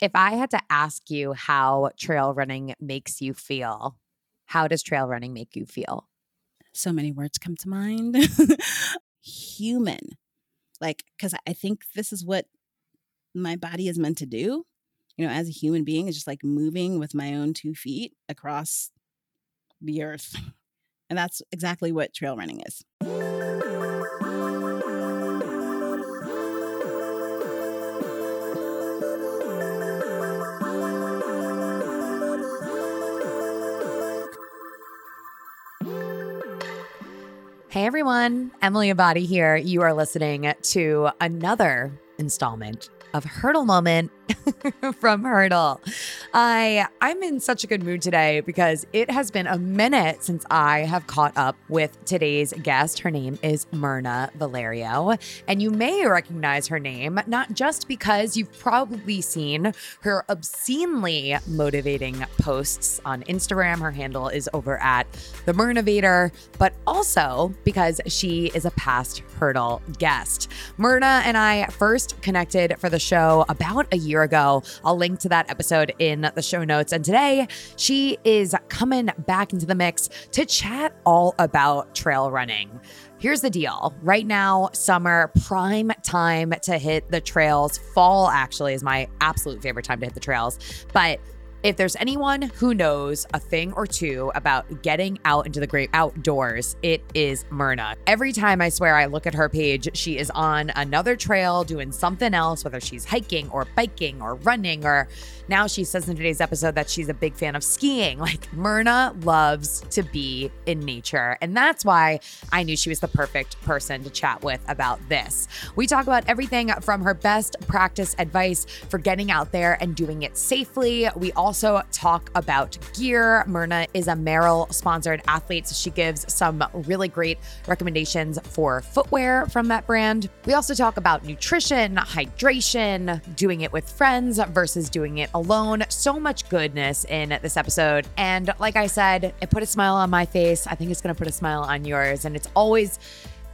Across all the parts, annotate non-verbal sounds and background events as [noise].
if I had to ask you how trail running makes you feel, how does trail running make you feel? So many words come to mind. [laughs] Human. Like, because I think this is what my body is meant to do. You know, as a human being, is just like moving with my own two feet across the earth. [laughs] And that's exactly what trail running is. Hey everyone, Emily Abbate here. You are listening to another installment of Hurdle Moment [laughs] from Hurdle. I I'm in such a good mood today because it has been a minute since I have caught up with today's guest. Her name is Myrna Valerio, and you may recognize her name not just because you've probably seen her obscenely motivating posts on Instagram. Her handle is over at the Mirnavator, but also because she is a past Hurdle guest. Myrna and I first connected for the show about a year ago. I'll link to that episode in the show notes. And today she is coming back into the mix to chat all about trail running. Here's the deal. Right now, summer, prime time to hit the trails. Fall, actually, is my absolute favorite time to hit the trails. But if there's anyone who knows a thing or two about getting out into the great outdoors, it is Myrna. Every time I swear I look at her page, she is on another trail doing something else, whether she's hiking or biking or running, or now she says in today's episode that she's a big fan of skiing. Like Myrna loves to be in nature. And that's why I knew she was the perfect person to chat with about this. We talk about everything from her best practice advice for getting out there and doing it safely. We all also talk about gear. Myrna is a Merrell sponsored athlete, so she gives some really great recommendations for footwear from that brand. We also talk about nutrition, hydration, doing it with friends versus doing it alone. So much goodness in this episode. And like I said, it put a smile on my face. I think it's going to put a smile on yours. And it's always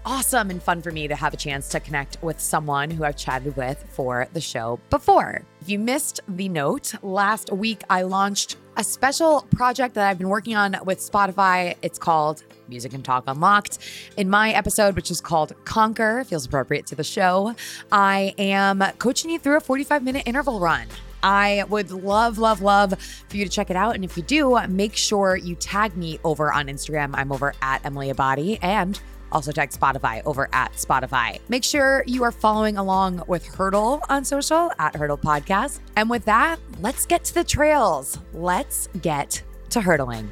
awesome and fun for me to have a chance to connect with someone who I've chatted with for the show before. If you missed the note, last week I launched a special project that I've been working on with Spotify. It's called Music and Talk Unlocked. In my episode, which is called Conquer, feels appropriate to the show, I am coaching you through a 45 minute interval run. I would love, love, love for you to check it out. And if you do, make sure you tag me over on Instagram. I'm over at Emily Abbate and also tag Spotify over at Spotify. Make sure you are following along with Hurdle on social at Hurdle Podcast. And with that, let's get to the trails. Let's get to hurdling.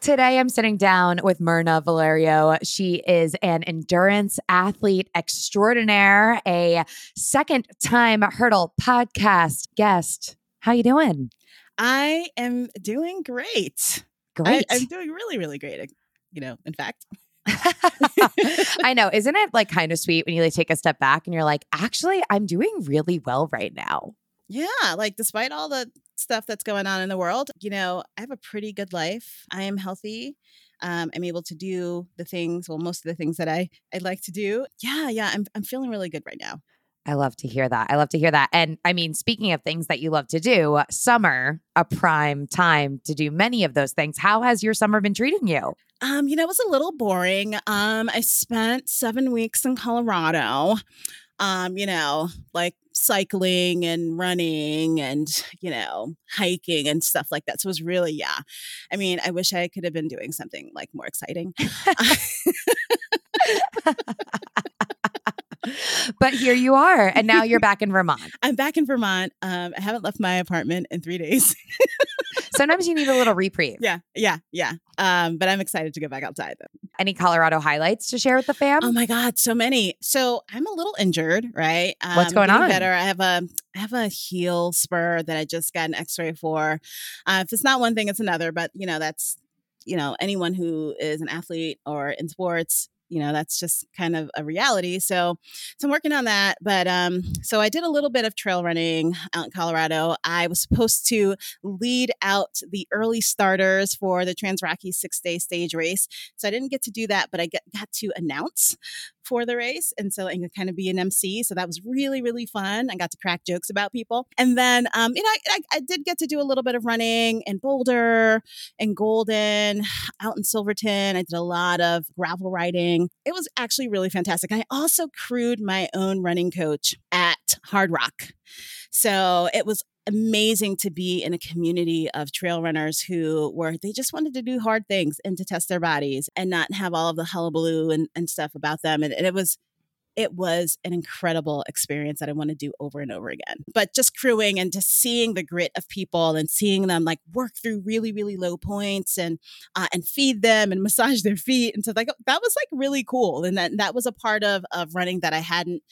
Today, I'm sitting down with Myrna Valerio. She is an endurance athlete extraordinaire, a second time hurdle podcast guest. How you doing? I am doing great. Great. I, am doing really, really great. You know, in fact. [laughs] I [laughs] know. Isn't it like kind of sweet when you like take a step back and you're like, actually, I'm doing really well right now? Yeah, like despite all the stuff that's going on in the world, you know, I have a pretty good life. I am healthy. Um, I'm able to do the things, well, most of the things that I I'd like to do. Yeah, yeah, I'm I'm feeling really good right now. I love to hear that. I love to hear that. And I mean, speaking of things that you love to do, summer, a prime time to do many of those things. How has your summer been treating you? Um, you know, it was a little boring. Um, I spent seven weeks in Colorado. Um, you know, like cycling and running and you know hiking and stuff like that. So it was really yeah. I mean i wish i could have been doing something like more exciting. [laughs] But here you are and now you're back in vermont. [laughs] I'm back in vermont. Um, i haven't left my apartment in three days [laughs] sometimes you need a little reprieve yeah yeah yeah um, but i'm excited to go back outside any Colorado highlights to share with the fam? Oh my God, so many. So I'm a little injured, right? Um, What's going on? Better. I have a I have a heel spur that I just got an X-ray for. Uh, if it's not one thing, it's another. But you know, that's you know anyone who is an athlete or in sports you know, that's just kind of a reality. So, so I'm working on that. But um, so I did a little bit of trail running out in Colorado. I was supposed to lead out the early starters for the Trans Rocky six day stage race. So I didn't get to do that, but I get, got to announce for the race. And so I could kind of be an MC. So that was really, really fun. I got to crack jokes about people. And then, um, you know, I, I, did get to do a little bit of running in Boulder and Golden, out in Silverton. I did a lot of gravel riding. It was actually really fantastic. I also crewed my own running coach at Hardrock. So it was amazing to be in a community of trail runners who were they just wanted to do hard things and to test their bodies and not have all of the hullabaloo and, and stuff about them and, and it was it was an incredible experience that I want to do over and over again. But just crewing and just seeing the grit of people and seeing them like work through really, really low points and uh, and feed them and massage their feet and stuff like that was like really cool. And that that was a part of of running that I hadn't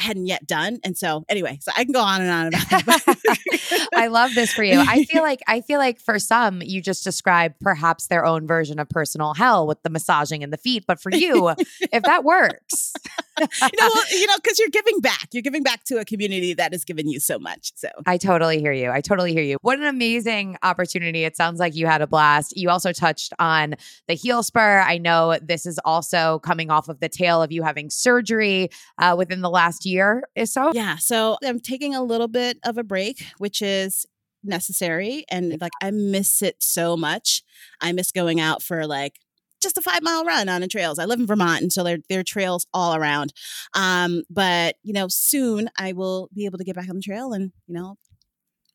hadn't yet done. And so anyway, so I can go on and on about that. [laughs] I love this for you. I [laughs] feel like I feel like for some you just described perhaps their own version of personal hell with the massaging and the feet, but for you, [laughs] if that works. you know, well, you know, because you're giving back. You're giving back to a community that has given you so much. So I totally hear you. I totally hear you. What an amazing opportunity. It sounds like you had a blast. You also touched on the heel spur. I know this is also coming off of the tail of you having surgery uh, within the last year is so? Yeah. So I'm taking a little bit of a break, which is necessary. And like, I miss it so much. I miss going out for like just a five mile run on the trails. I live in Vermont, and so there, there are trails all around. Um, but, you know, soon I will be able to get back on the trail and, you know,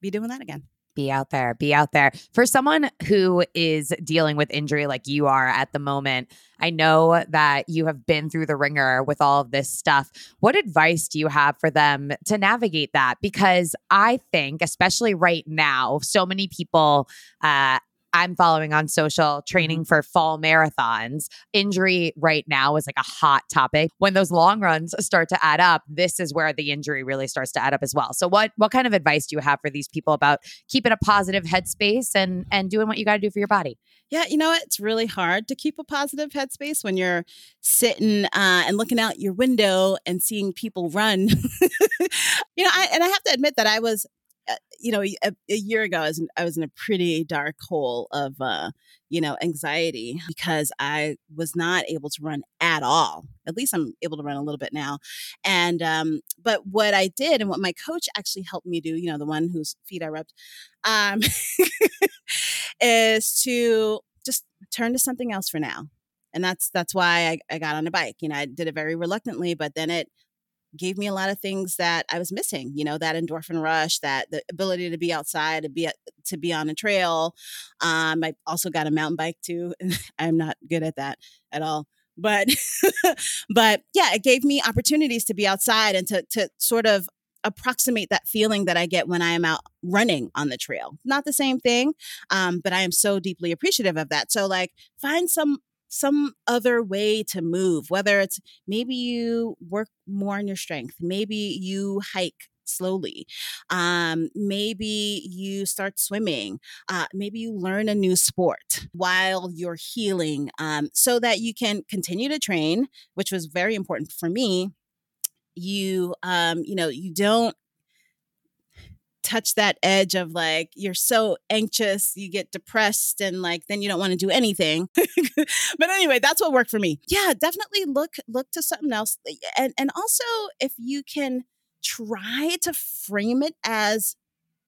be doing that again be out there, be out there. For someone who is dealing with injury like you are at the moment, I know that you have been through the ringer with all of this stuff. What advice do you have for them to navigate that? Because I think, especially right now, so many people uh, I'm following on social training mm-hmm. for fall marathons. Injury right now is like a hot topic. When those long runs start to add up, this is where the injury really starts to add up as well. So what what kind of advice do you have for these people about keeping a positive headspace and and doing what you got to do for your body? Yeah, you know, it's really hard to keep a positive headspace when you're sitting uh, and looking out your window and seeing people run. [laughs] you know, I, and I have to admit that I was you know, a, a, year ago, I was, in, I was in a pretty dark hole of, uh, you know, anxiety because I was not able to run at all. At least I'm able to run a little bit now. And, um, but what I did and what my coach actually helped me do, you know, the one whose feet I rubbed, um, [laughs] is to just turn to something else for now. And that's, that's why I, I got on a bike. You know, I did it very reluctantly, but then it gave me a lot of things that I was missing, you know, that endorphin rush, that the ability to be outside, to be to be on a trail. Um, I also got a mountain bike too. [laughs] I'm not good at that at all. But [laughs] but yeah, it gave me opportunities to be outside and to to sort of approximate that feeling that I get when I am out running on the trail. Not the same thing, um, but I am so deeply appreciative of that. So, like, find some some other way to move, whether it's maybe you work more on your strength, maybe you hike slowly. Um, maybe you start swimming. Uh, maybe you learn a new sport while you're healing um, so that you can continue to train, which was very important for me. You, um, you know, you don't touch that edge of like you're so anxious you get depressed and like then you don't want to do anything. [laughs] But anyway that's what worked for me. Yeah definitely look look to something else. And and also if you can try to frame it as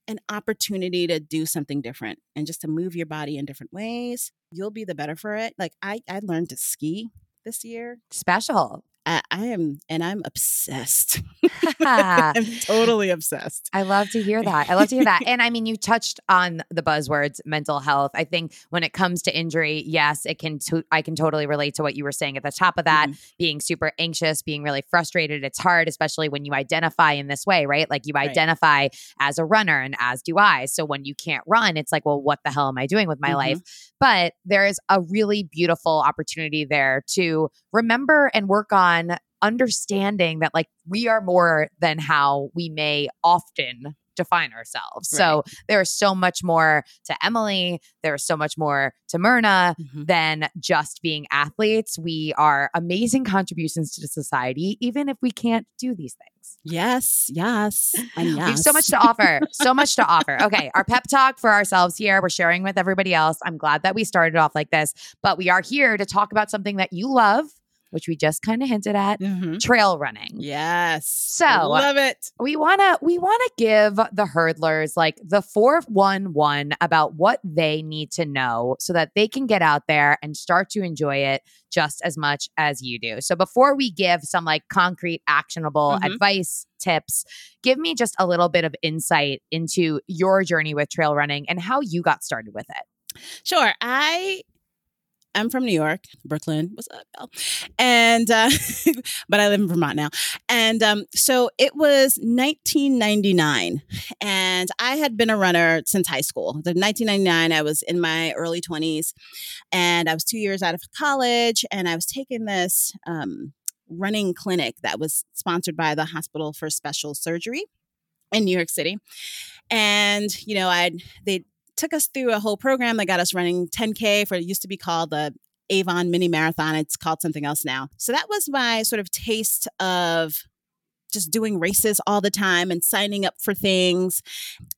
an opportunity to do something different and just to move your body in different ways you'll be the better for it. Like i i learned to ski this year. Special I, I am, and I'm obsessed. [laughs] I'm totally obsessed. I love to hear that. I love to hear that. And I mean, you touched on the buzzwords mental health. I think when it comes to injury, yes, it can, to- I can totally relate to what you were saying at the top of that, mm-hmm. being super anxious, being really frustrated. It's hard, especially when you identify in this way, right? Like you identify right. as a runner and as do I. So when you can't run, it's like, well, what the hell am I doing with my mm-hmm. life? But there is a really beautiful opportunity there to remember and work on understanding that like we are more than how we may often define ourselves. So there is so much more to Emily. There is so much more to Myrna Mhm. than just being athletes. We are amazing contributions to society, even if we can't do these things. Yes, yes, and yes. We have so much to offer. So much to offer. [laughs] Okay. Our pep talk for ourselves here. We're sharing with everybody else. I'm glad that we started off like this, but we are here to talk about something that you love, which we just kind of hinted at Mhm. trail running. Yes. So- love it. We want to we want to give the hurdlers like the 411 about what they need to know so that they can get out there and start to enjoy it just as much as you do. So before we give some like concrete actionable Mhm. advice tips, give me just a little bit of insight into your journey with trail running and how you got started with it. Sure. I am from New York, Brooklyn. What's up, Belle? And uh, [laughs] but I live in Vermont now. And um, so it was 1999, and I had been a runner since high school. The 1999, I was in my early 20s, and I was two years out of college, and I was taking this um, running clinic that was sponsored by the Hospital for Special Surgery in New York City. And you know, I they took us through a whole program that got us running 10K for it used to be called the Avon Mini Marathon. It's called something else now. So that was my sort of taste of just doing races all the time and signing up for things.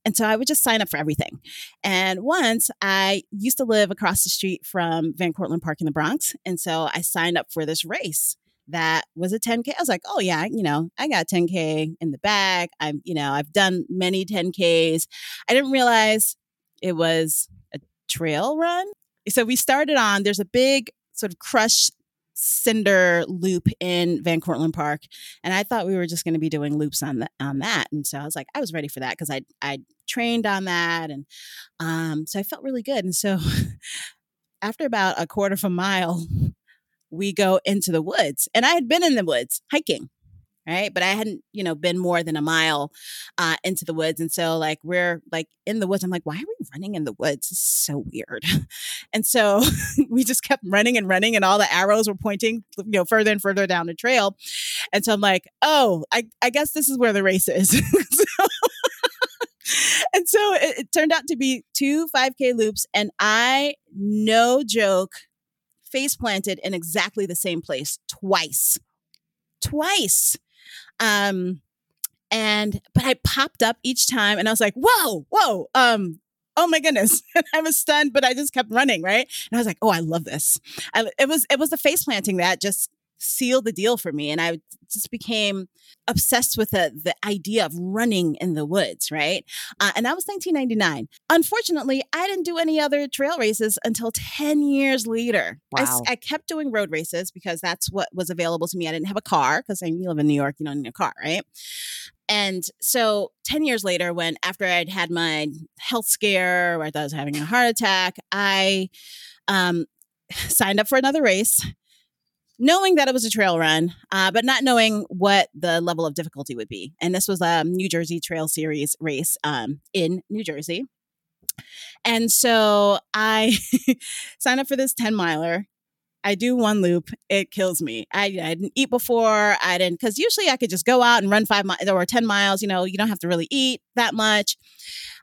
And so I would just sign up for everything. And once I used to live across the street from Van Cortlandt Park in the Bronx. And so I signed up for this race that was a 10K. I was like, oh yeah, you know, I got 10K in the bag. I'm, you know, I've done many 10Ks. I didn't realize it was a trail run. So we started on, there's a big sort of crushed cinder loop in Van Cortlandt Park. And I thought we were just going to be doing loops on that on that. And so I was like, I was ready for that because I I trained on that. And um, so I felt really good. And so [laughs] after about a quarter of a mile, we go into the woods. And I had been in the woods hiking right? But i hadn't you know been more than a mile uh, into the woods and so like we're like in the woods i'm like why are we running in the woods? Is so weird. [laughs] And so [laughs] we just kept running and running and all the arrows were pointing you know further and further down the trail. And so i'm like oh i, I guess this is where the race is. [laughs] And so it, it turned out to be two 5k loops and i no joke face planted in exactly the same place twice. Twice um and but i popped up each time and i was like whoa whoa um oh my goodness. [laughs] I was stunned but i just kept running right? And i was like oh i love this. I, it was it was the face planting that just sealed the deal for me and i just became obsessed with the the idea of running in the woods right? Uh, and that was 1999 unfortunately i didn't do any other trail races until 10 years later. Wow. I, kept doing road races because that's what was available to me. I didn't have a car because you live in new york you don't need a car right? And so 10 years later when after i'd had my health scare where i thought i was having a heart attack i um, [sighs] signed up for another race knowing that it was a trail run, uh, but not knowing what the level of difficulty would be. And this was a New Jersey Trail Series race um, in New Jersey. And so I [laughs] signed up for this 10 miler. I do one loop, it kills me. I, I didn't eat before. I didn't, because usually I could just go out and run five miles or 10 miles. You know, you don't have to really eat that much.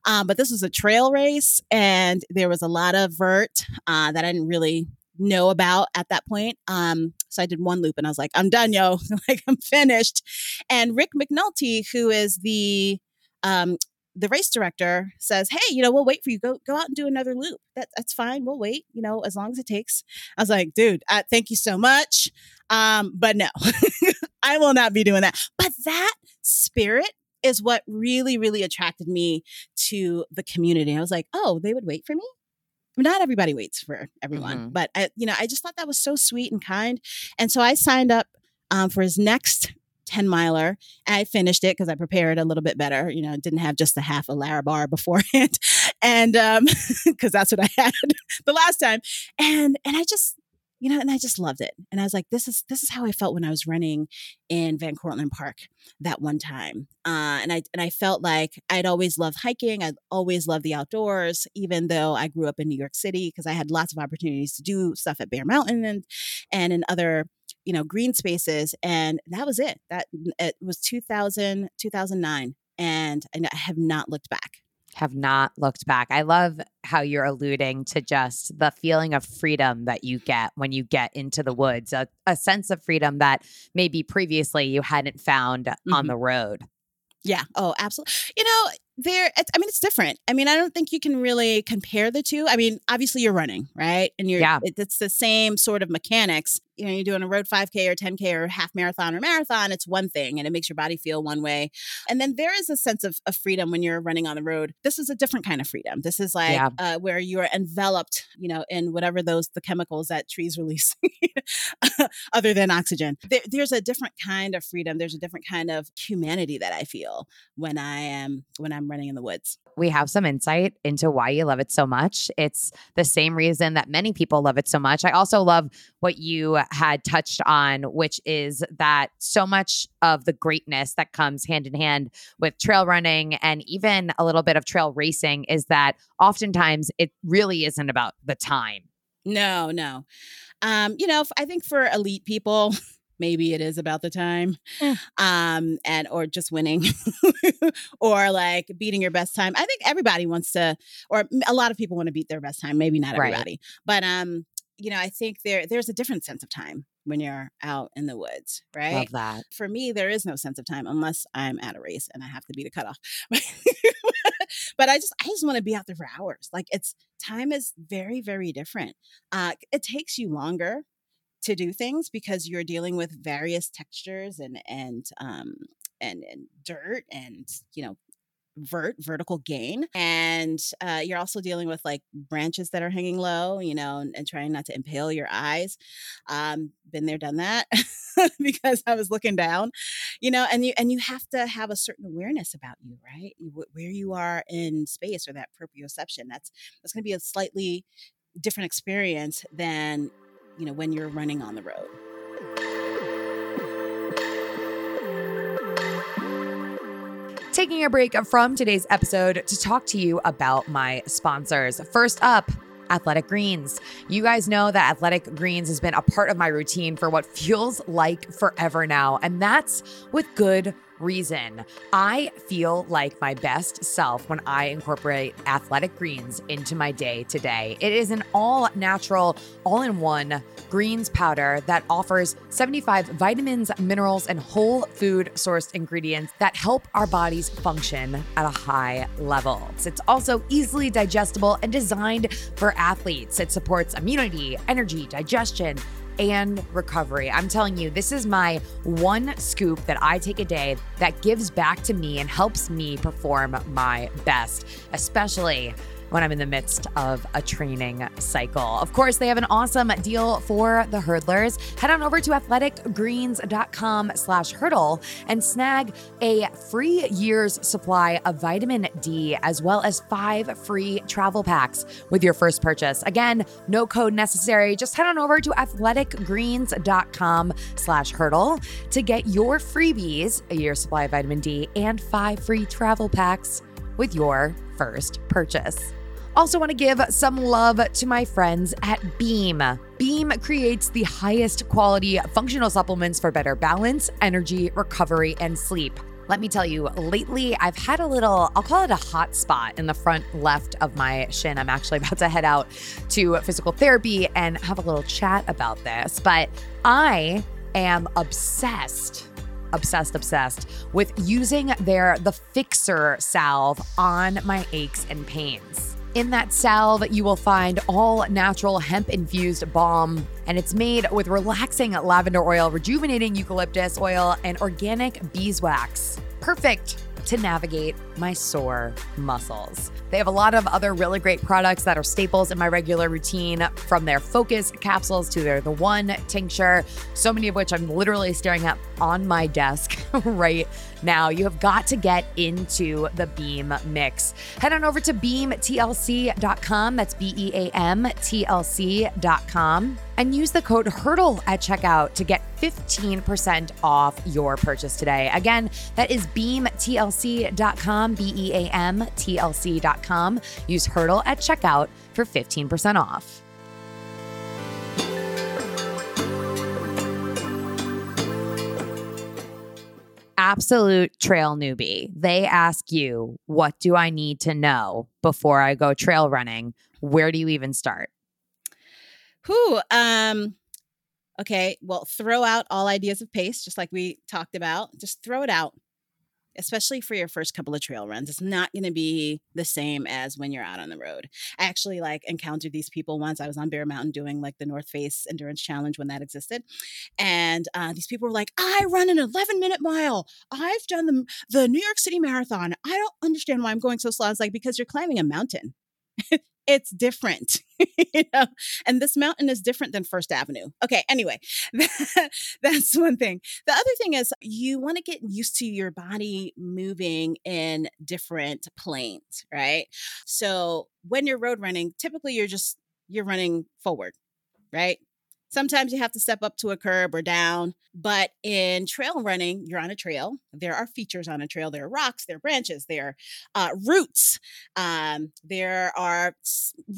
Um, but this was a trail race, and there was a lot of vert uh, that I didn't really know about at that point. Um, so I did one loop and I was like, I'm done, yo. [laughs] like I'm finished. And Rick McNulty, who is the um the race director, says, Hey, you know, we'll wait for you. Go go out and do another loop. That that's fine. We'll wait, you know, as long as it takes. I was like, dude, uh, thank you so much. Um, but no, [laughs] I will not be doing that. But that spirit is what really, really attracted me to the community. I was like, oh, they would wait for me not everybody waits for everyone, Mhm. but I, you know, I just thought that was so sweet and kind. And so I signed up um, for his next 10 miler. I finished it because I prepared a little bit better. You know, didn't have just a half a Larabar [laughs] beforehand. And um, [laughs] because that's what I had [laughs] the last time. And and I just, you know, and I just loved it. And I was like, this is this is how I felt when I was running in Van Cortlandt Park that one time. Uh, and I and I felt like I'd always loved hiking. I'd always loved the outdoors, even though I grew up in New York City because I had lots of opportunities to do stuff at Bear Mountain and and in other you know green spaces. And that was it. That it was 2000 2009 and I have not looked back have not looked back. I love how you're alluding to just the feeling of freedom that you get when you get into the woods, a, a sense of freedom that maybe previously you hadn't found mm-hmm. on the road. Yeah. Oh, absolutely. You know, there i mean it's different i mean i don't think you can really compare the two i mean obviously you're running right and you're yeah. it's the same sort of mechanics you know, you're doing a road 5K or 10K or half marathon or marathon, it's one thing and it makes your body feel one way. And then there is a sense of, of freedom when you're running on the road. This is a different kind of freedom. This is like yeah. uh, where you're enveloped, you know, in whatever those, the chemicals that trees [laughs] release other than oxygen. There, there's a different kind of freedom. There's a different kind of humanity that I feel when I am, when I'm running in the woods we have some insight into why you love it so much. It's the same reason that many people love it so much. I also love what you had touched on, which is that so much of the greatness that comes hand in hand with trail running and even a little bit of trail racing is that oftentimes it really isn't about the time. No, no. Um, you know, I think for elite people, [laughs] maybe it is about the time mm. um and or just winning [laughs] or like beating your best time i think everybody wants to or a lot of people want to beat their best time maybe not everybody right. but um you know i think there there's a different sense of time when you're out in the woods right Love that. for me there is no sense of time unless i'm at a race and i have to beat a cutoff [laughs] but i just i just want to be out there for hours like it's time is very very different uh it takes you longer to do things because you're dealing with various textures and and um and, and dirt and you know vert vertical gain. And uh, you're also dealing with like branches that are hanging low you know and, and trying not to impale your eyes. Um been there done that [laughs] because i was looking down you know and you and you have to have a certain awareness about you right? Where you are in space or that proprioception that's that's going to be a slightly different experience than you know, when you're running on the road. Taking a break from today's episode to talk to you about my sponsors. First up, Athletic Greens. You guys know that Athletic Greens has been a part of my routine for what feels like forever now, and that's with good reason. I feel like my best self when I incorporate athletic greens into my day today. It is an all natural, all in one greens powder that offers 75 vitamins, minerals, and whole food sourced ingredients that help our bodies function at a high level. It's also easily digestible and designed for athletes. It supports immunity, energy, digestion and recovery. I'm telling you, this is my one scoop that I take a day that gives back to me and helps me perform my best, especially when I'm in the midst of a training cycle. Of course, they have an awesome deal for the hurdlers. Head on over to athleticgreens.com slash hurdle and snag a free year's supply of vitamin D as well as five free travel packs with your first purchase. Again, no code necessary. Just head on over to athleticgreens.com slash hurdle to get your freebies, a year's supply of vitamin D, and five free travel packs with your first purchase. Also, want to give some love to my friends at Beam. Beam creates the highest quality functional supplements for better balance, energy, recovery, and sleep. Let me tell you, lately I've had a little, I'll call it a hot spot in the front left of my shin. I'm actually [laughs] about to head out to physical therapy and have a little chat about this, but I am obsessed obsessed, obsessed with using their The Fixer salve on my aches and pains. In that salve, you will find all natural hemp infused balm, and it's made with relaxing lavender oil, rejuvenating eucalyptus oil, and organic beeswax. Perfect to navigate my sore muscles. They have a lot of other really great products that are staples in my regular routine, from their focus capsules to their The One tincture, so many of which I'm literally staring at on my desk [laughs] right now. You have got to get into the Beam mix. Head on over to beamtlc.com. That's B E A M T L C.com and use the code HURDLE at checkout to get 15% off your purchase today. Again, that is beamtlc.com, B E A M T L C.com. Use HURDLE at checkout for 15% off. absolute trail newbie, they ask you, What do I need to know before I go trail running? Where do you even start? Who? Um, okay. Well, throw out all ideas of pace, just like we talked about. Just throw it out especially for your first couple of trail runs. It's not going to be the same as when you're out on the road. I actually like encountered these people once. I was on Bear Mountain doing like the North Face Endurance Challenge when that existed, and uh, these people were like, "I run an 11 minute mile. I've done the the New York City Marathon. I don't understand why I'm going so slow." I was like, "Because you're climbing a mountain." [laughs] it's different [laughs] you know? And this mountain is different than first avenue. Okay anyway [laughs] that's one thing. The other thing is you want to get used to your body moving in different planes right? So when you're road running typically you're just you're running forward right Sometimes you have to step up to a curb or down, but in trail running, you're on a trail. There are features on a trail. There are rocks, there are branches, there are uh, roots, um, there are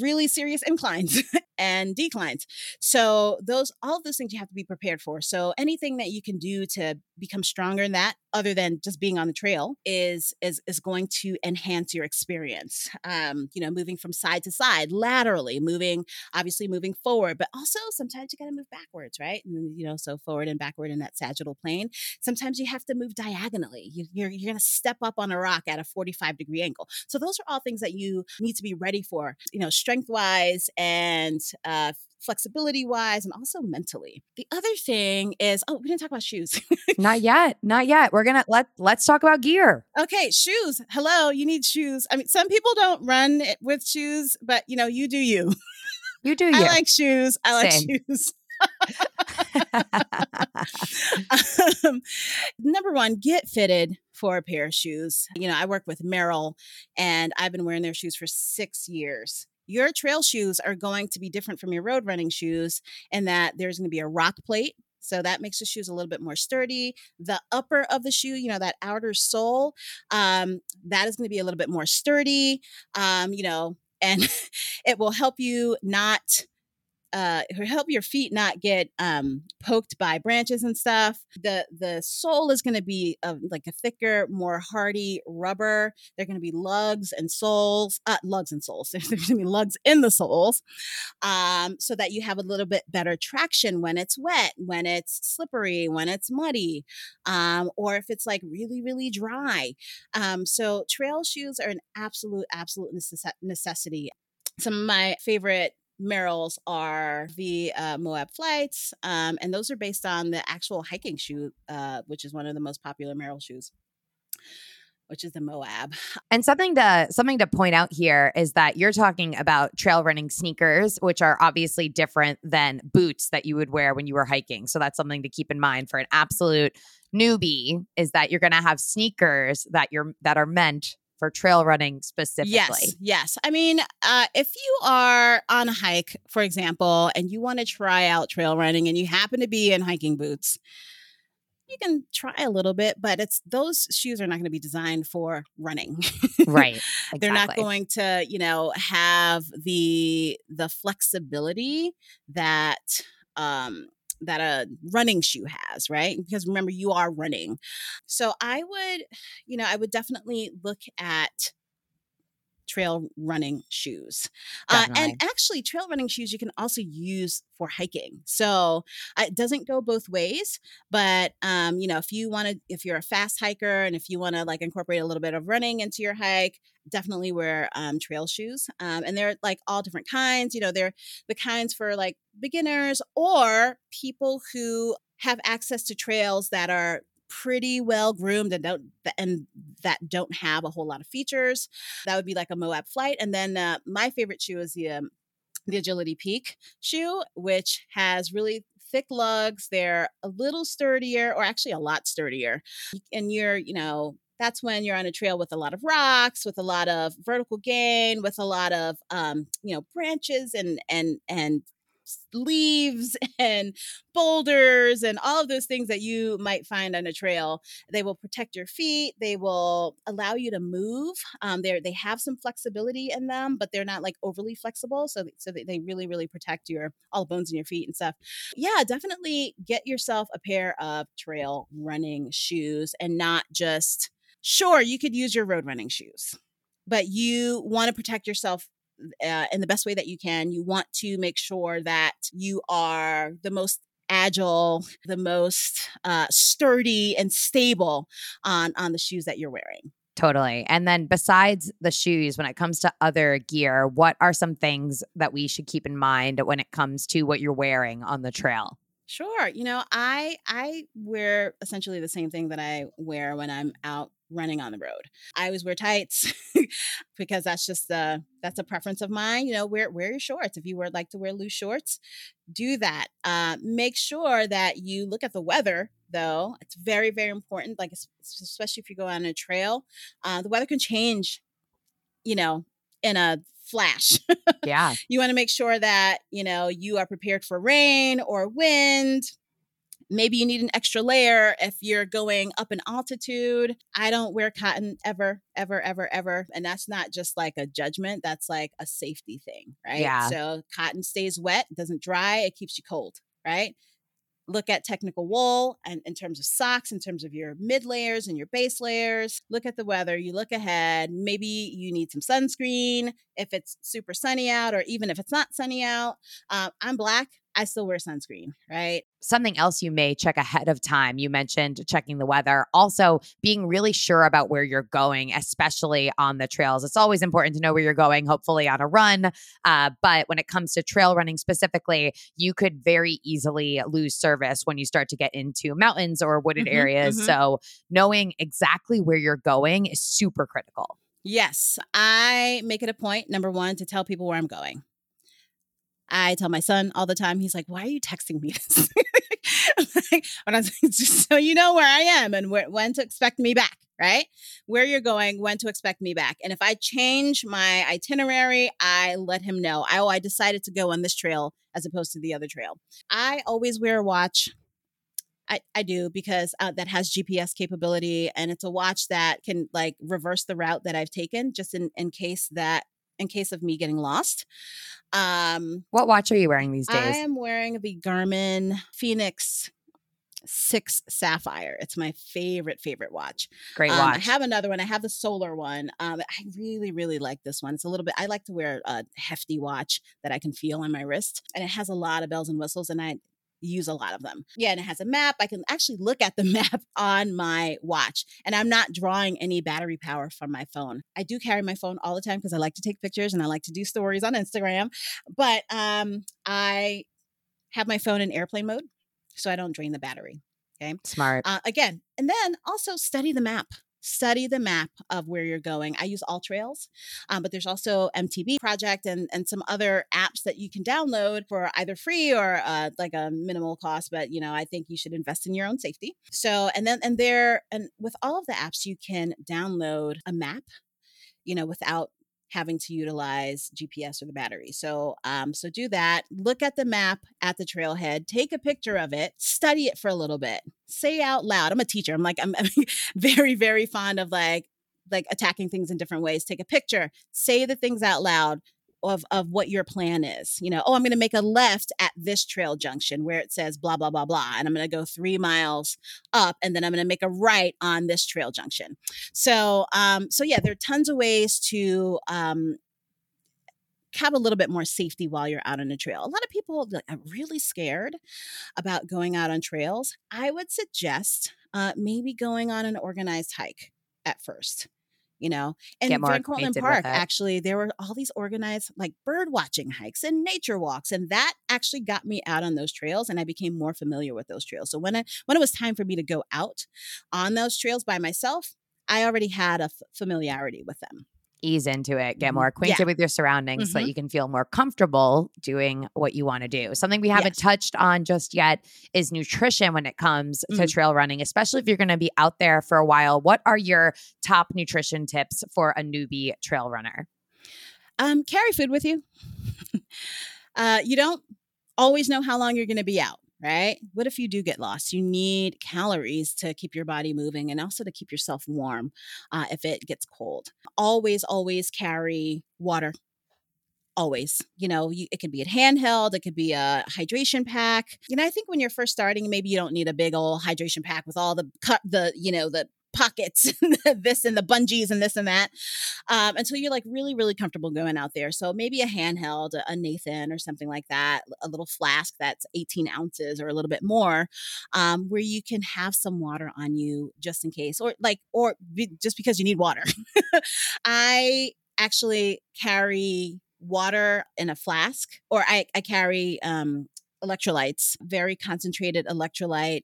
really serious inclines [laughs] and declines. So those, all those things you have to be prepared for. So anything that you can do to become stronger in that, other than just being on the trail, is is is going to enhance your experience. Um, you know, moving from side to side, laterally, moving, obviously moving forward, but also sometimes you got to move backwards, right? And, you know, so forward and backward in that sagittal plane. Sometimes you have to move diagonally. You, you're you're going to step up on a rock at a 45 degree angle. So those are all things that you need to be ready for, you know, strength wise and uh, flexibility wise and also mentally. The other thing is, oh, we didn't talk about shoes. not yet. Not yet. We're going to let let's talk about gear. Okay, shoes. Hello, you need shoes. I mean, some people don't run with shoes, but you know, you do you. [laughs] You do you. I like shoes. I like shoes. [laughs] [laughs] um, number one, get fitted for a pair of shoes. You know, I work with Merrell and I've been wearing their shoes for six years. Your trail shoes are going to be different from your road running shoes in that there's going to be a rock plate so that makes the shoes a little bit more sturdy. The upper of the shoe, you know, that outer sole, um, that is going to be a little bit more sturdy. Um, you know, and [laughs] it will help you not uh help your feet not get um poked by branches and stuff. The the sole is going to be a, like a thicker more hardy rubber. They're going to be lugs and soles uh lugs and soles. [laughs] There's going to be lugs in the soles um so that you have a little bit better traction when it's wet when it's slippery when it's muddy um or if it's like really really dry. Um so trail shoes are an absolute absolute necess- necessity. Some of my favorite Merrells are the uh, Moab Flights, um, and those are based on the actual hiking shoe, uh, which is one of the most popular Merrell shoes which is the Moab. And something to something to point out here is that you're talking about trail running sneakers, which are obviously different than boots that you would wear when you were hiking. So that's something to keep in mind for an absolute newbie is that you're going to have sneakers that you're that are meant for trail running specifically. Yes, yes. I mean, uh, if you are on a hike, for example, and you want to try out trail running and you happen to be in hiking boots, you can try a little bit, but it's those shoes are not going to be designed for running. [laughs] right. Exactly. They're not going to, you know, have the the flexibility that um that a running shoe has, right? Because remember, you are running. So I would, you know, I would definitely look at trail running shoes. Uh, and actually, trail running shoes you can also use for hiking. So uh, it doesn't go both ways. But um, you know, if you want to, if you're a fast hiker and if you want to like incorporate a little bit of running into your hike, definitely wear um, trail shoes. Um, and they're like all different kinds. You know, they're the kinds for like beginners or people who have access to trails that are pretty well groomed and don't and that don't have a whole lot of features. That would be like a Moab flight. And then uh, my favorite shoe is the um, the Agility Peak shoe, which has really thick lugs. They're a little sturdier, or actually a lot sturdier. And you're, you know, that's when you're on a trail with a lot of rocks, with a lot of vertical gain, with a lot of, um, you know, branches and and and leaves [laughs] and boulders and all of those things that you might find on a trail. They will protect your feet. They will allow you to move. Um, they they have some flexibility in them, but they're not like overly flexible. So so they really really protect your all the bones in your feet and stuff. Yeah, definitely get yourself a pair of trail running shoes and not just sure you could use your road running shoes but you want to protect yourself uh, in the best way that you can. You want to make sure that you are the most agile, the most uh, sturdy and stable on on the shoes that you're wearing. Totally. And then besides the shoes, when it comes to other gear, what are some things that we should keep in mind when it comes to what you're wearing on the trail? Sure. You know, I I wear essentially the same thing that I wear when I'm out running on the road. I always wear tights [laughs] because that's just the that's a preference of mine. You know, wear wear your shorts. If you would like to wear loose shorts, do that. Uh, make sure that you look at the weather though. It's very very important. Like especially if you go on a trail, uh, the weather can change. You know, in a flash. [laughs] Yeah. you want to make sure that, you know, you are prepared for rain or wind Maybe you need an extra layer if you're going up in altitude. I don't wear cotton ever, ever, ever, ever. And that's not just like a judgment, that's like a safety thing, right? Yeah. So cotton stays wet, doesn't dry, it keeps you cold, right? look at technical wool and in terms of socks in terms of your mid layers and your base layers look at the weather you look ahead maybe you need some sunscreen if it's super sunny out or even if it's not sunny out uh, i'm black I still wear sunscreen, right? Something else you may check ahead of time. You mentioned checking the weather. Also, being really sure about where you're going, especially on the trails. It's always important to know where you're going, hopefully on a run. Uh, but when it comes to trail running specifically, you could very easily lose service when you start to get into mountains or wooded mm-hmm, areas. Mm-hmm. So, knowing exactly where you're going is super critical. Yes, I make it a point, number one, to tell people where I'm going. I tell my son all the time, he's like, why are you texting me this? [laughs] like, when I just so you know where I am and where, when to expect me back, right? Where you're going, when to expect me back. And if I change my itinerary, I let him know. I, oh, I decided to go on this trail as opposed to the other trail. I always wear a watch. I, I do because uh, that has GPS capability and it's a watch that can like reverse the route that I've taken just in, in case that in case of me getting lost. Um, what watch are you wearing these days? I am wearing the Garmin Fenix 6 Sapphire. It's my favorite, favorite watch. Great watch. Um, I have another one. I have the solar one. Um, I really, really like this one. It's a little bit, I like to wear a hefty watch that I can feel on my wrist. And it has a lot of bells and whistles. And I use a lot of them. Yeah, and it has a map. I can actually look at the [laughs] map on my watch, and I'm not drawing any battery power from my phone. I do carry my phone all the time because I like to take pictures and I like to do stories on Instagram, but um, I have my phone in airplane mode so I don't drain the battery. Okay. Smart. Uh, again, and then also study the map study the map of where you're going. I use AllTrails, um, but there's also MTB Project and, and some other apps that you can download for either free or uh, like a minimal cost. But you know, I think you should invest in your own safety. So, and then and there and with all of the apps, you can download a map, you know, without having to utilize GPS or the battery. So, um, so do that. Look at the map at the trailhead. Take a picture of it. Study it for a little bit. Say out loud. I'm a teacher. I'm like I'm, I'm [laughs] very very fond of like like attacking things in different ways. Take a picture. Say the things out loud of of what your plan is. You know, oh, I'm going to make a left at this trail junction where it says blah blah blah blah, and I'm going to go three miles up, and then I'm going to make a right on this trail junction. So, um, so yeah, there are tons of ways to um, have a little bit more safety while you're out on a trail. A lot of people are really scared about going out on trails. I would suggest uh, maybe going on an organized hike at first you know and in Van Cortlandt Park actually there were all these organized like bird watching hikes and nature walks and that actually got me out on those trails and I became more familiar with those trails. So when I when it was time for me to go out on those trails by myself I already had a f- familiarity with them ease into it, get mm-hmm. more acquainted yeah. with your surroundings mm-hmm. so that mm-hmm. you can feel more comfortable doing what you want to do. Something we haven't yes. touched on just yet is nutrition when it comes mm-hmm. to trail running, especially if you're going to be out there for a while. What are your top nutrition tips for a newbie trail runner? Um, carry food with you. [laughs] uh, you don't always know how long you're going to be out right? What if you do get lost? You need calories to keep your body moving and also to keep yourself warm uh, if it gets cold. Always, always carry water. Always, you know, you, it could be a handheld, it could be a hydration pack. You know, I think when you're first starting, maybe you don't need a big old hydration pack with all the cut, the you know, the pockets, [laughs] this and the bungees and this and that, um, until you're like really, really comfortable going out there. So maybe a handheld, a Nathan or something like that, a little flask that's 18 ounces or a little bit more, um, where you can have some water on you just in case, or like, or be, just because you need water. [laughs] I actually carry water in a flask, or I, I carry um, electrolytes, very concentrated electrolyte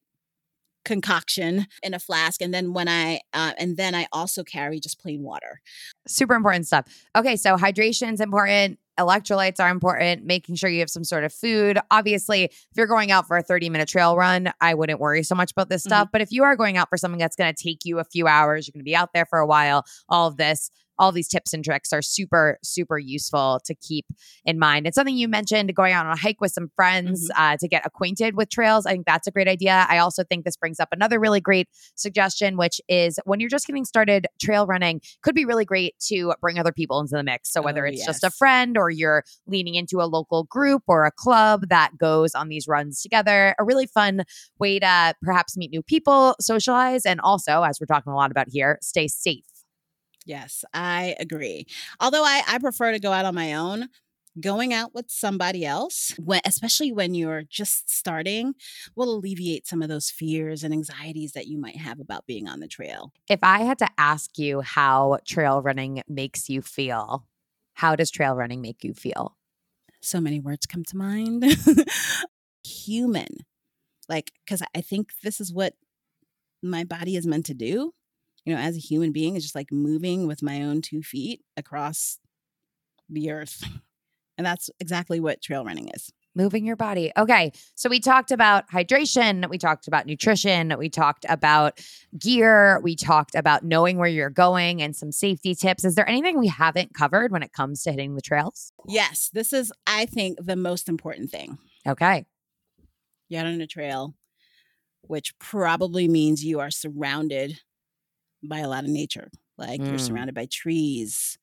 concoction in a flask and then when i uh, and then i also carry just plain water. Super important stuff. Okay so hydration is important electrolytes are important making sure you have some sort of food. Obviously if you're going out for a 30 minute trail run i wouldn't worry so much about this stuff mm-hmm. but if you are going out for something that's going to take you a few hours you're going to be out there for a while all of this all these tips and tricks are super, super useful to keep in mind. It's something you mentioned going out on a hike with some friends mm-hmm. uh, to get acquainted with trails. I think that's a great idea. I also think this brings up another really great suggestion, which is when you're just getting started trail running, could be really great to bring other people into the mix. So whether oh, it's yes. just a friend or you're leaning into a local group or a club that goes on these runs together, a really fun way to perhaps meet new people, socialize, and also, as we're talking a lot about here, stay safe. Yes, I agree. Although I, I prefer to go out on my own, going out with somebody else, when, especially when you're just starting, will alleviate some of those fears and anxieties that you might have about being on the trail. If I had to ask you how trail running makes you feel, how does trail running make you feel? So many words come to mind. [laughs] Human. Like, because I think this is what my body is meant to do you know, as a human being, is just like moving with my own two feet across the earth. And that's exactly what trail running is. Moving your body. Okay. So we talked about hydration. We talked about nutrition. We talked about gear. We talked about knowing where you're going and some safety tips. Is there anything we haven't covered when it comes to hitting the trails? Yes. This is, I think, the most important thing. Okay. You're on a trail, which probably means you are surrounded by a lot of nature. Like mm. you're surrounded by trees.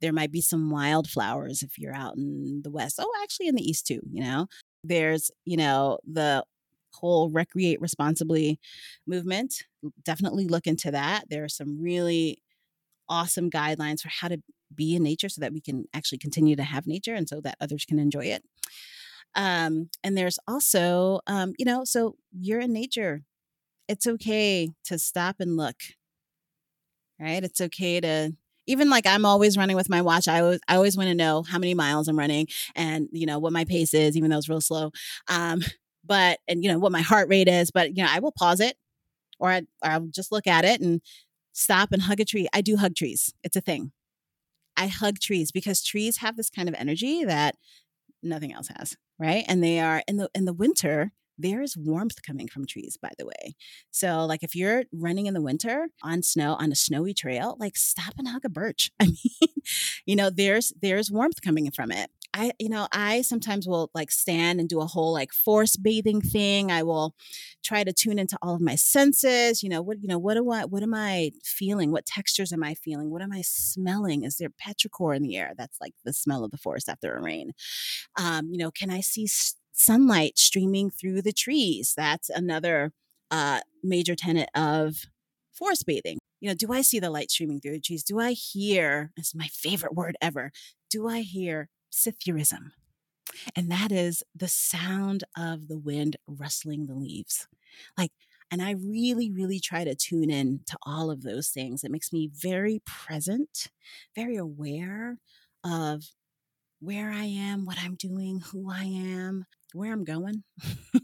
There might be some wildflowers if you're out in the west. Oh, actually in the east too, you know. There's, you know, the whole recreate responsibly movement. Definitely look into that. There are some really awesome guidelines for how to be in nature so that we can actually continue to have nature and so that others can enjoy it. Um, and there's also, um, you know, so you're in nature. It's okay to stop and look right? It's okay to even like I'm always running with my watch. I always I always want to know how many miles I'm running and you know what my pace is, even though it's real slow. Um, [laughs] but and you know what my heart rate is. But you know I will pause it, or, I, or I'll just look at it and stop and hug a tree. I do hug trees. It's a thing. I hug trees because trees have this kind of energy that nothing else has, right? And they are in the in the winter there is warmth coming from trees, by the way. So, like, if you're running in the winter on snow on a snowy trail, like, stop and hug a birch. [laughs] I mean, you know, there's there's warmth coming from it. I, you know, I sometimes will like stand and do a whole like forest bathing thing. I will try to tune into all of my senses. You know, what, you know, what do I, what am I feeling? What textures am I feeling? What am I smelling? Is there petrichor in the air? That's like the smell of the forest after a rain. Um, you know, can I see sunlight streaming through the trees. That's another uh, major tenet of forest bathing. You know, do I see the light streaming through the trees? Do I hear, is my favorite word ever, do I hear psithurism? And that is the sound of the wind rustling the leaves. Like, and I really, really try to tune in to all of those things. It makes me very present, very aware of where I am, what I'm doing, who I am, where I'm going. [laughs]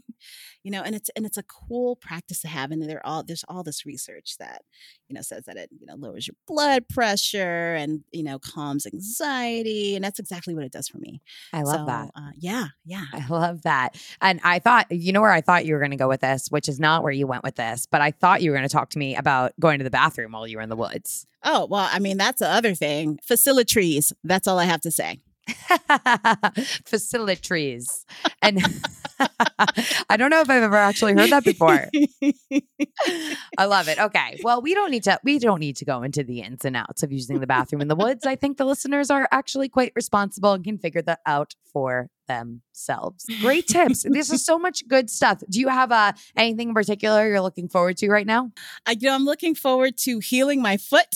you know, and it's and it's a cool practice to have. And there all there's all this research that, you know, says that it, you know, lowers your blood pressure and, you know, calms anxiety. And that's exactly what it does for me. I love so, that. Uh, yeah. Yeah. I love that. And I thought, you know where I thought you were gonna go with this, which is not where you went with this, but I thought you were gonna talk to me about going to the bathroom while you were in the woods. Oh, well, I mean, that's the other thing. Facilities. That's all I have to say. [laughs] Facilities. And [laughs] [laughs] I don't know if I've ever actually heard that before. [laughs] I love it. Okay. Well, we don't need to we don't need to go into the ins and outs of using the bathroom in the woods. I think the listeners are actually quite responsible and can figure that out for themselves. Great tips. this is [laughs] so much good stuff. Do you have uh, anything in particular you're looking forward to right now? I, you know, I'm looking forward to healing my foot.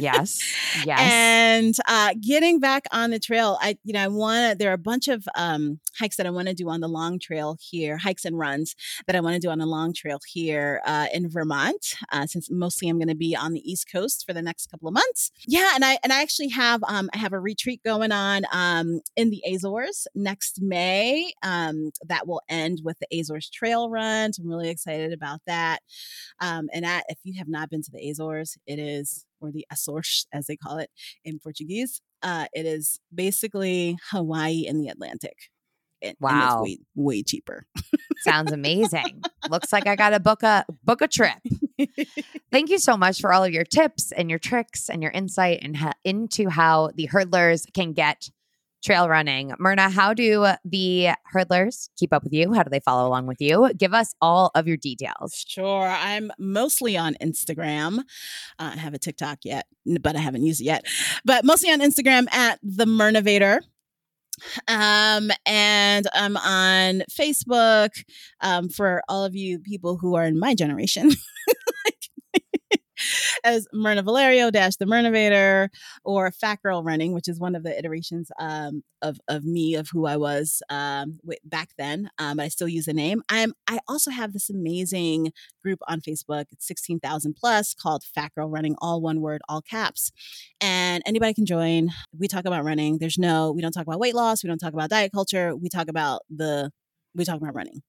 yes. Yes. And uh, getting back on the trail. I, you know, I want to, there are a bunch of um, hikes that I want to do on the long trail here, hikes and runs that I want to do on a long trail here uh, in Vermont, uh, since mostly I'm going to be on the East Coast for the next couple of months. Yeah. And I, and I actually have, um, I have a retreat going on um, in the Azores next May. Um, that will end with the Azores Trail Run. So I'm really excited about that. Um, and that, if you have not been to the Azores, it is, or the Açores as they call it in Portuguese, uh, it is basically Hawaii in the Atlantic. And, wow, and way, way cheaper. Sounds amazing. Looks like I got to book a book a trip. [laughs] Thank you so much for all of your tips and your tricks and your insight and ha- into how the hurdlers can get trail running. Mirna, how do the hurdlers keep up with you? How do they follow along with you? Give us all of your details. Sure. I'm mostly on Instagram. Uh, I have a TikTok yet, but I haven't used it yet. But mostly on Instagram at the Mirnavator. Um, and I'm on Facebook um, for all of you people who are in my generation. [laughs] as Mirna Valerio dash the Mirnavator or Fat Girl Running, which is one of the iterations um, of of me of who I was um, back then. Um, but I still use the name. I'm I also have this amazing group on Facebook. It's sixteen thousand plus called Fat Girl Running, all one word, all caps, and anybody can join. We talk about running. There's no we don't talk about weight loss. We don't talk about diet culture. We talk about the we talk about running.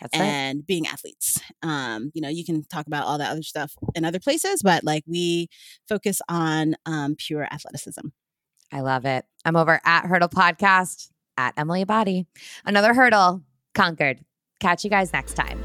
That's and right. being athletes. Um, you know, you can talk about all that other stuff in other places, but like we focus on um, pure athleticism. I love it. I'm over at Hurdle Podcast at Emily Abbate. Another hurdle conquered. Catch you guys next time.